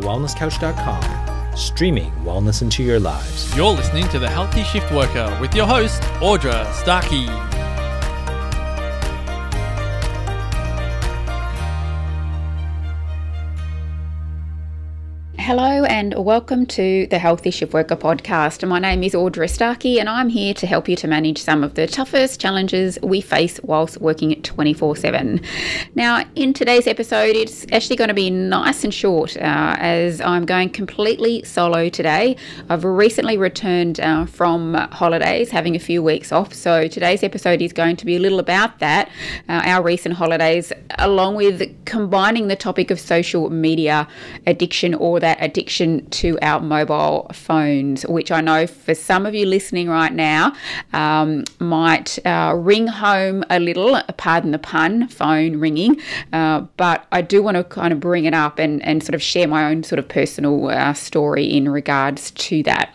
thewellnesscouch.com, streaming wellness into your lives. You're listening to The Healthy Shift Worker with your host, Audra Starkey. Hello and welcome to the Healthy Shift Worker podcast. My name is Audra Starkey and I'm here to help you to manage some of the toughest challenges we face whilst working 24 7. Now, in today's episode, it's actually going to be nice and short uh, as I'm going completely solo today. I've recently returned uh, from holidays, having a few weeks off, so today's episode is going to be a little about that, uh, our recent holidays, along with combining the topic of social media addiction or that addiction to our mobile phones, which I know for some of you listening right now um, might uh, ring home a little, pardon the pun, phone ringing. Uh, but I do want to kind of bring it up and, and sort of share my own sort of personal uh, story in regards to that.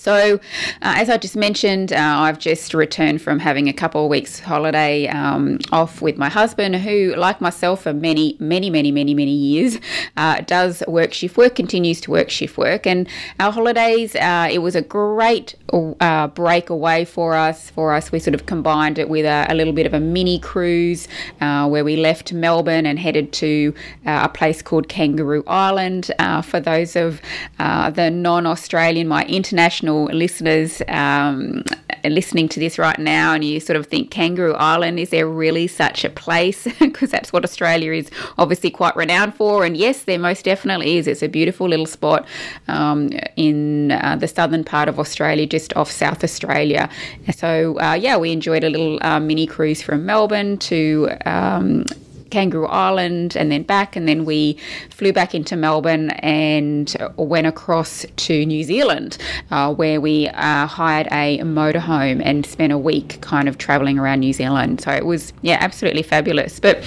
So, uh, as I just mentioned, uh, I've just returned from having a couple of weeks holiday um, off with my husband, who, like myself, for many, many, many, many, many years, uh, does work shift work, continues to work shift work. And our holidays, uh, it was a great uh, break away for us. For us, we sort of combined it with a, a little bit of a mini cruise uh, where we left Melbourne and headed to a place called Kangaroo Island. for those of the non-Australian, my international listeners um, listening to this right now and you sort of think Kangaroo Island, is there really such a place? Because that's what Australia is obviously quite renowned for. And yes, there most definitely is. It's a beautiful little spot um, in uh, the southern part of Australia, just off South Australia. So, uh, yeah, we enjoyed a little uh, mini cruise from Melbourne to. Um, Kangaroo Island and then back, and then we flew back into Melbourne and went across to New Zealand, uh, where we uh, hired a motorhome and spent a week kind of traveling around New Zealand. So it was, yeah, absolutely fabulous. But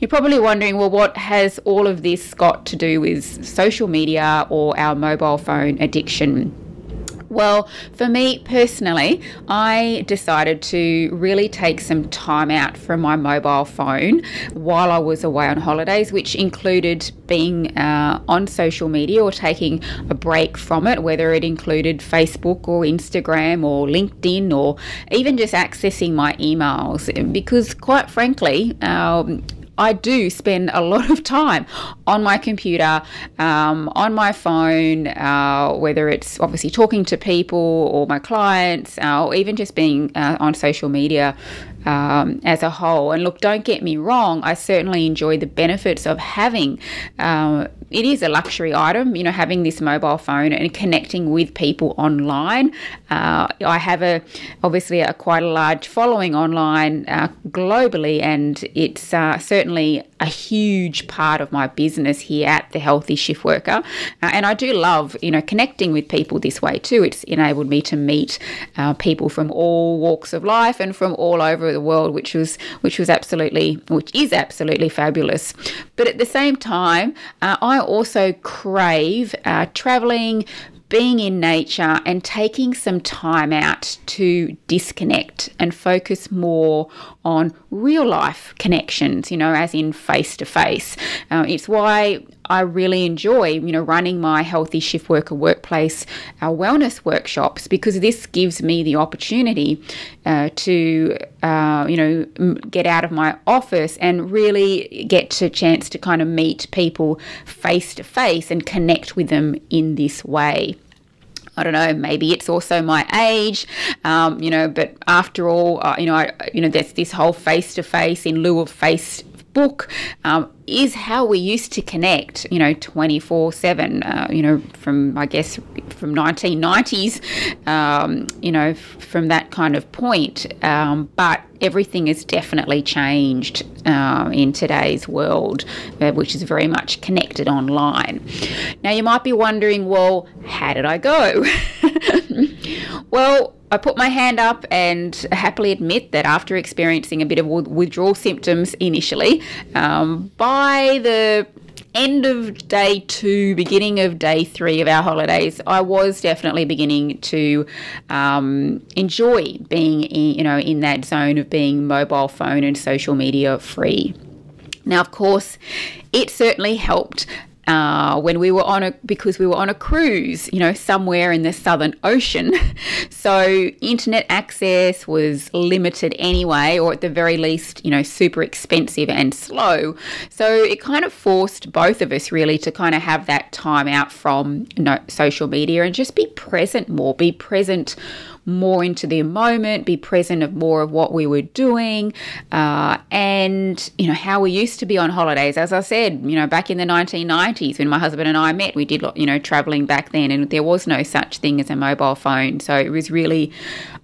you're probably wondering, well, what has all of this got to do with social media or our mobile phone addiction? Well, for me personally, I decided to really take some time out from my mobile phone while I was away on holidays, which included being uh, on social media or taking a break from it, whether it included Facebook or Instagram or LinkedIn or even just accessing my emails. Because, quite frankly, um, I do spend a lot of time on my computer, um, on my phone, uh, whether it's obviously talking to people or my clients, uh, or even just being uh, on social media um, as a whole. And look, don't get me wrong, I certainly enjoy the benefits of having. It is a luxury item, you know, having this mobile phone and connecting with people online. Uh, I have a obviously a quite a large following online uh, globally, and it's uh, certainly a huge part of my business here at the Healthy Shift Worker. Uh, and I do love, you know, connecting with people this way too. It's enabled me to meet uh, people from all walks of life and from all over the world, which was which was absolutely which is absolutely fabulous. But at the same time, uh, I also crave uh, traveling, being in nature and taking some time out to disconnect and focus more on real life connections, you know, as in face to face. It's why I really enjoy, you know, running my healthy shift worker workplace, our wellness workshops, because this gives me the opportunity uh, to, uh, you know, get out of my office and really get a chance to kind of meet people face to face and connect with them in this way. I don't know, maybe it's also my age, um, you know, but after all, uh, you know, I, you know, there's this whole face to face in lieu of face book um, is how we used to connect, you know, 24 uh, 7, you know, from, I guess, from 1990s, um, you know, from that kind of point. Um, but everything has definitely changed uh, in today's world, uh, which is very much connected online. Now, you might be wondering, well, how did I go? well, I put my hand up and happily admit that after experiencing a bit of withdrawal symptoms initially, um, by the end of day two, beginning of day three of our holidays, I was definitely beginning to um, enjoy being, in, you know, in that zone of being mobile phone and social media free. Now, of course, it certainly helped uh, when we were on a because we were on a cruise, you know, somewhere in the Southern Ocean. so internet access was limited anyway, or at the very least, you know, super expensive and slow. So it kind of forced both of us really to kind of have that time out from you know, social media and just be present more, be present more into the moment, be present of more of what we were doing, uh, and you know how we used to be on holidays. As I said, you know, back in the 1990s when my husband and I met, we did you know traveling back then, and there was no such thing as a mobile phone. So it was really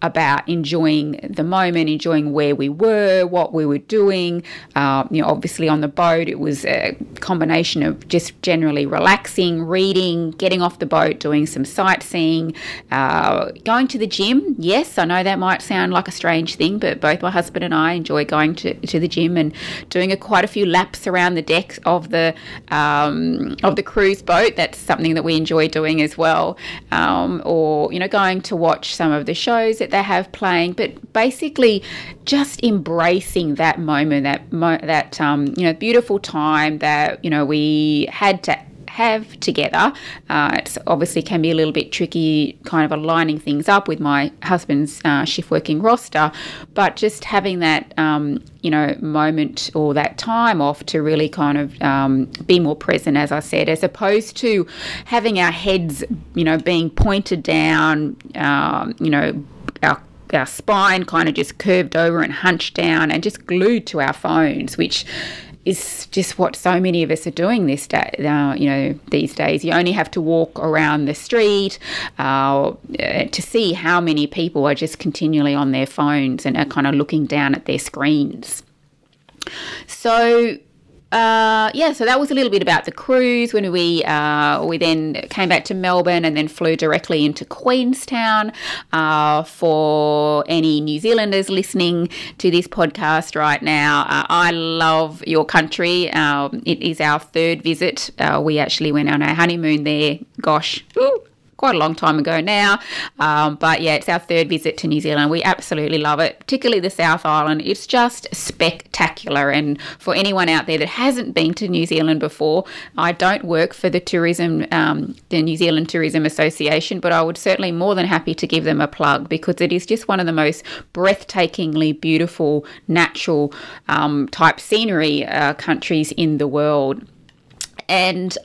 about enjoying the moment, enjoying where we were, what we were doing. Uh, you know, obviously on the boat, it was a combination of just generally relaxing, reading, getting off the boat, doing some sightseeing, uh, going to the gym gym. Yes, I know that might sound like a strange thing, but both my husband and I enjoy going to, to the gym and doing a, quite a few laps around the deck of the um, of the cruise boat. That's something that we enjoy doing as well. Um, or you know, going to watch some of the shows that they have playing. But basically, just embracing that moment, that mo- that um, you know beautiful time that you know we had to have together. Uh, it obviously can be a little bit tricky, kind of aligning things up with my husband's uh, shift working roster, but just having that, um, you know, moment or that time off to really kind of um, be more present, as I said, as opposed to having our heads, you know, being pointed down, um, you know, our our spine kind of just curved over and hunched down and just glued to our phones, which is just what so many of us are doing this day. Uh, you know, these days, you only have to walk around the street uh, to see how many people are just continually on their phones and are kind of looking down at their screens. So uh, yeah, so that was a little bit about the cruise when we uh, we then came back to Melbourne and then flew directly into Queenstown. Uh, for any New Zealanders listening to this podcast right now, uh, I love your country. Um, it is our third visit. Uh, we actually went on our honeymoon there. Gosh, ooh, quite a long time ago now. Um, but yeah, it's our third visit to New Zealand. We absolutely love it, particularly the South Island. It's just spectacular. And for anyone out there that hasn't been to New Zealand before, I don't work for the tourism, um, the New Zealand Tourism Association, but I would certainly more than happy to give them a plug because it is just one of the most breathtakingly beautiful natural um, type scenery uh, countries in the world. And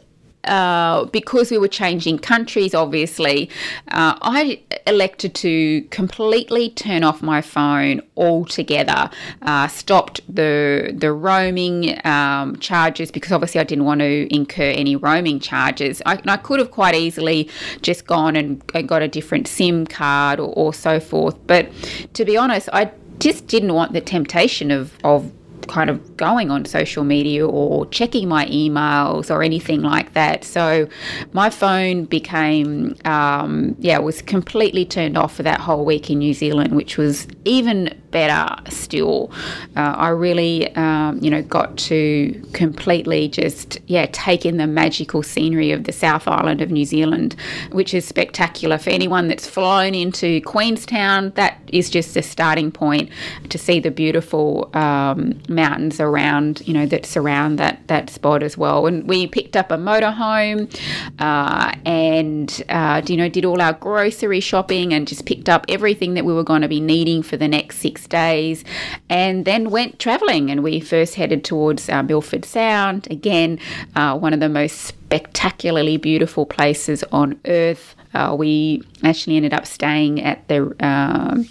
uh, because we were changing countries, obviously, uh, I elected to completely turn off my phone altogether. Uh, stopped the the roaming um, charges because obviously I didn't want to incur any roaming charges. I, I could have quite easily just gone and, and got a different SIM card or, or so forth. But to be honest, I just didn't want the temptation of, of kind of going on social media or checking my emails or anything like that. So my phone became, um, yeah, was completely turned off for that whole week in New Zealand, which was even better still. Uh, I really, um, you know, got to completely just, yeah, take in the magical scenery of the South Island of New Zealand, which is spectacular. For anyone that's flown into Queenstown, that is just a starting point to see the beautiful um, mountains around, you know, that surround that, that spot as well. And we picked up a motorhome uh, and, uh, you know, did all our grocery shopping and just picked up everything that we were going to be needing for the next six days, and then went travelling. And we first headed towards uh, Milford Sound, again, uh, one of the most spectacularly beautiful places on earth. Uh, we actually ended up staying at the um,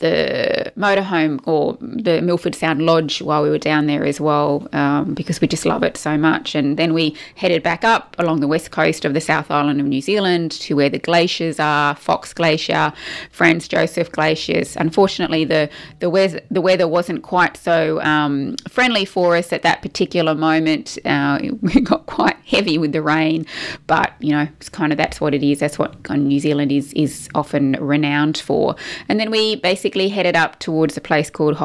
the motorhome or the Milford Sound Lodge while we were down there as well um, because we just love it so much. And then we headed back up along the west coast of the South Island of New Zealand to where the glaciers are Fox Glacier, Franz Josef Glaciers. Unfortunately, the, the, weather, the weather wasn't quite so um, friendly for us at that particular moment. Uh, we got quite heavy with the rain, but you know, it's kind of that's what it is. That's what New Zealand is, is often renowned for. And then we basically basically headed up towards a place called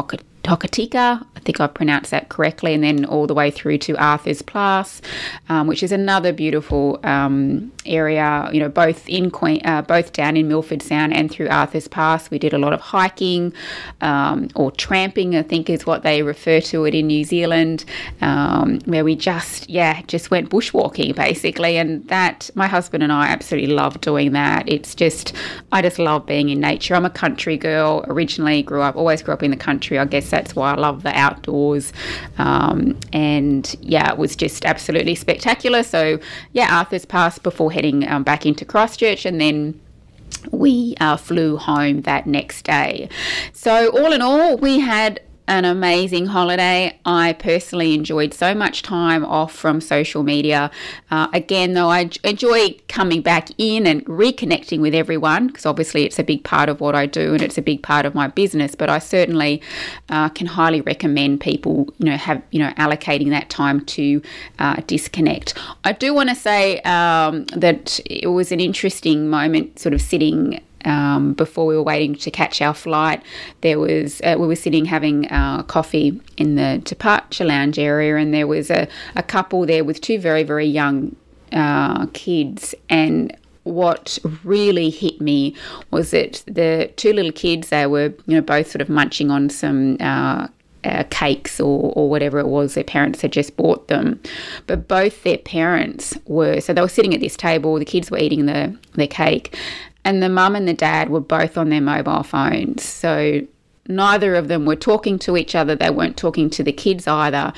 Hokitika. I think I pronounced that correctly, and then all the way through to Arthur's Pass, um, which is another beautiful um, area. You know, both in Queen, uh, both down in Milford Sound and through Arthur's Pass. We did a lot of hiking um, or tramping, I think is what they refer to it in New Zealand, um, where we just yeah just went bushwalking basically, and that my husband and I absolutely love doing that. It's just I just love being in nature. I'm a country girl originally, grew up always grew up in the country. I guess that's why I love the outdoors, um, and yeah, it was just absolutely spectacular. So yeah, Arthur's Pass before heading um, back into Christchurch, and then we uh, flew home that next day. So, all in all, we had an amazing holiday. I personally enjoyed so much time off from social media. Uh, again, though, I enjoy coming back in and reconnecting with everyone because obviously it's a big part of what I do and it's a big part of my business. But I certainly uh, can highly recommend people, you know, have you know allocating that time to uh, disconnect. I do want to say um, that it was an interesting moment, sort of sitting um, before we were waiting to catch our flight, there was uh, we were sitting having uh, coffee in the departure lounge area, and there was a, a couple there with two very very young uh, kids, and what really hit me was that the two little kids they were you know both sort of munching on some uh, uh, cakes or, or whatever it was their parents had just bought them. But both their parents were, so they were sitting at this table, the kids were eating the, their cake, and the mum and the dad were both on their mobile phones. So neither of them were talking to each other. They weren't talking to the kids either.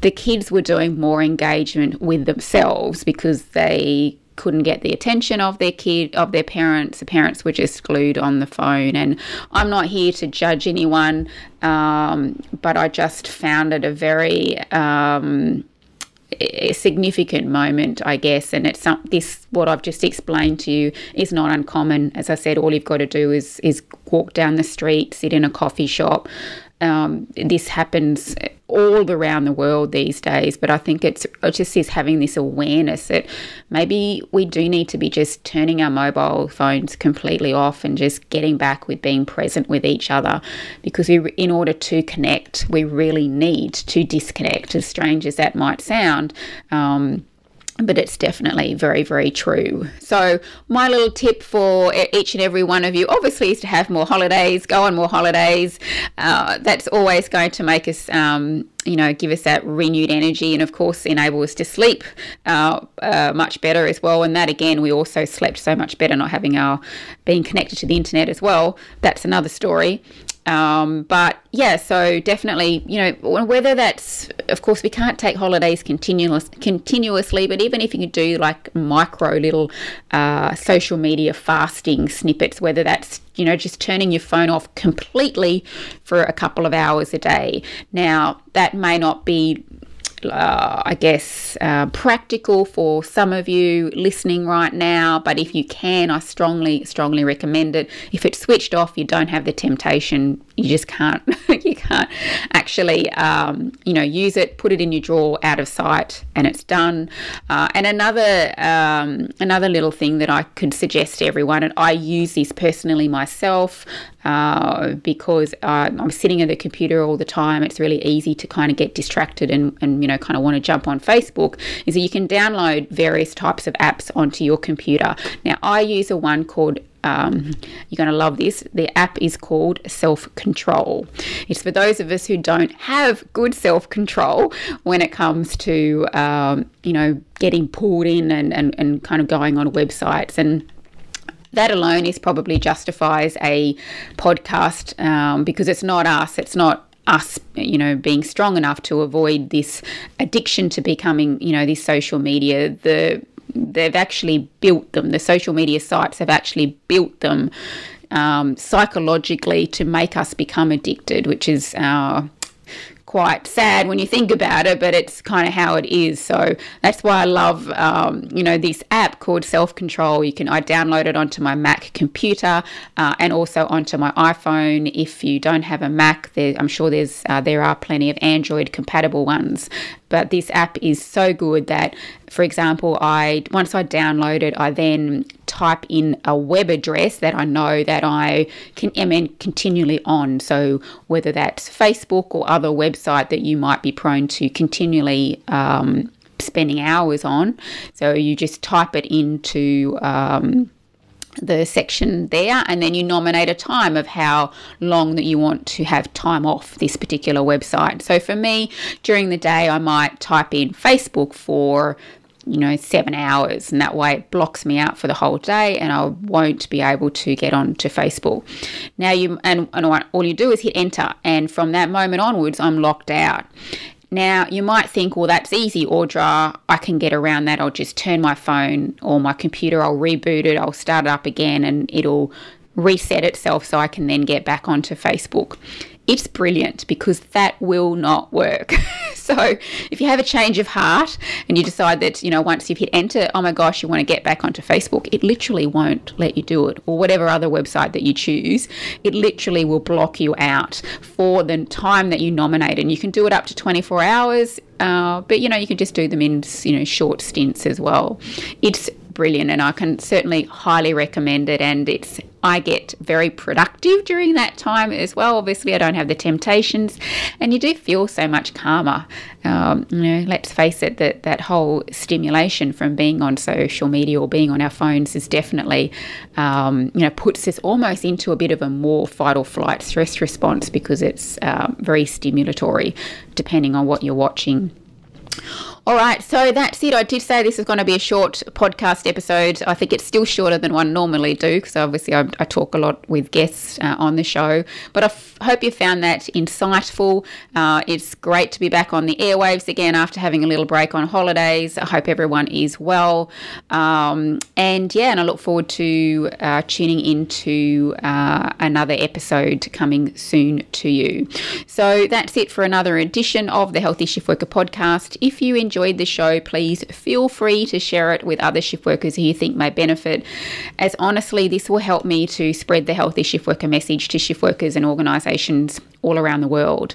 The kids were doing more engagement with themselves because they couldn't get the attention of their kid of their parents the parents were just glued on the phone and i'm not here to judge anyone um, but i just found it a very um, a significant moment, I guess, and it's some, this what I've just explained to you is not uncommon. As I said, all you've got to do is is walk down the street, sit in a coffee shop, um, this happens all around the world these days, but I think it's it just is having this awareness that maybe we do need to be just turning our mobile phones completely off and just getting back with being present with each other, because we, in order to connect, we really need to disconnect. As strange as that might sound. Um, but it's definitely very, very true. So, my little tip for each and every one of you obviously is to have more holidays, go on more holidays. Uh, that's always going to make us, um, you know, give us that renewed energy and, of course, enable us to sleep uh, uh, much better as well. And that, again, we also slept so much better not having our being connected to the internet as well. That's another story. Um, but yeah, so definitely, you know, whether that's, of course, we can't take holidays continuous, continuously, but even if you do like micro little uh, social media fasting snippets, whether that's, you know, just turning your phone off completely for a couple of hours a day. Now, that may not be uh, I guess, uh, practical for some of you listening right now. But if you can, I strongly, strongly recommend it. If it's switched off, you don't have the temptation. You just can't, you can't actually, um, you know, use it. Put it in your drawer, out of sight, and it's done. Uh, and another, um, another little thing that I could suggest to everyone, and I use this personally myself uh, because uh, I'm sitting at the computer all the time. It's really easy to kind of get distracted and, and you know kind of want to jump on Facebook. Is that you can download various types of apps onto your computer. Now I use a one called um, you're going to love this. The app is called Self Control. It's for those of us who don't have good self control when it comes to, um, you know, getting pulled in and, and, and kind of going on websites. And that alone is probably justifies a podcast um, because it's not us, it's not us, you know, being strong enough to avoid this addiction to becoming, you know, this social media. The they've actually built them. The social media sites have actually built them um, psychologically to make us become addicted, which is our quite sad when you think about it, but it's kind of how it is. So that's why I love, um, you know, this app called Self Control. You can I download it onto my Mac computer uh, and also onto my iPhone. If you don't have a Mac, there, I'm sure there's uh, there are plenty of Android compatible ones. But this app is so good that, for example, I once I download it, I then type in a web address that I know that I can am continually on. So whether that's Facebook or other website that you might be prone to continually um, spending hours on. So you just type it into um, the section there and then you nominate a time of how long that you want to have time off this particular website. So for me, during the day, I might type in Facebook for you know, seven hours, and that way it blocks me out for the whole day, and I won't be able to get on to Facebook. Now you and, and all you do is hit enter, and from that moment onwards, I'm locked out. Now, you might think, well, that's easy, Audra. I can get around that. I'll just turn my phone or my computer, I'll reboot it, I'll start it up again, and it'll reset itself so I can then get back onto Facebook it's brilliant because that will not work. so if you have a change of heart and you decide that, you know, once you've hit enter, oh my gosh, you want to get back onto Facebook, it literally won't let you do it. Or whatever other website that you choose, it literally will block you out for the time that you nominate. And you can do it up to 24 hours. Uh, but you know you can just do them in you know short stints as well. It's brilliant and I can certainly highly recommend it and it's I get very productive during that time as well. Obviously, I don't have the temptations, and you do feel so much calmer. Um, you know, let's face it, that that whole stimulation from being on social media or being on our phones is definitely, um, you know, puts us almost into a bit of a more fight or flight stress response because it's um, very stimulatory, depending on what you're watching. All right, so that's it. I did say this is going to be a short podcast episode. I think it's still shorter than one normally do because obviously I, I, talk a lot with guests uh, on the show. But I f- hope you found that insightful. Uh, it's great to be back on the airwaves again after having a little break on holidays. I hope everyone is well. Um, and yeah, and I look forward to uh, tuning into uh, another episode coming soon to you. So that's it for another edition of the Healthy Shift Worker podcast. If you enjoyed the show, please feel free to share it with other shift workers who you think may benefit, as honestly, this will help me to spread the healthy shift worker message to shift workers and organisations all around the world.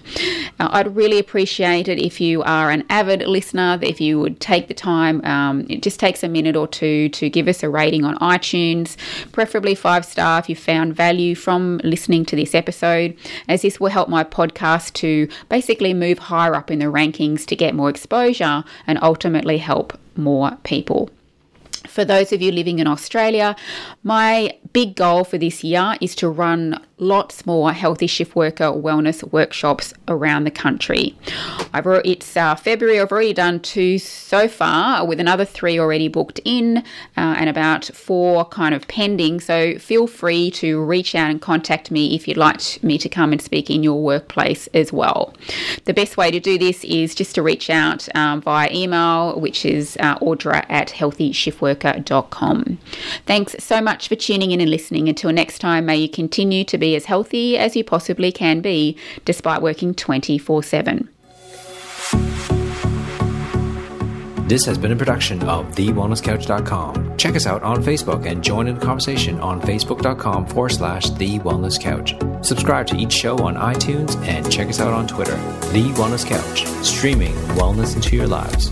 Uh, I'd really appreciate it if you are an avid listener, if you would take the time, um, it just takes a minute or two to give us a rating on iTunes, preferably five star if you found value from listening to this episode, as this will help my podcast to basically move higher up in the rankings to get more exposure and ultimately help more people. For those of you living in Australia, my big goal for this year is to run lots more healthy shift worker wellness workshops around the country. I've already, it's uh, February. I've already done two so far, with another three already booked in, uh, and about four kind of pending. So feel free to reach out and contact me if you'd like me to come and speak in your workplace as well. The best way to do this is just to reach out um, via email, which is uh, audra at healthyshiftworker.com. Thanks so much for tuning in and listening. Until next time, may you continue to be be as healthy as you possibly can be despite working 24 7. This has been a production of TheWellnessCouch.com. Check us out on Facebook and join in the conversation on Facebook.com forward slash The Wellness Couch. Subscribe to each show on iTunes and check us out on Twitter. The Wellness Couch, streaming wellness into your lives.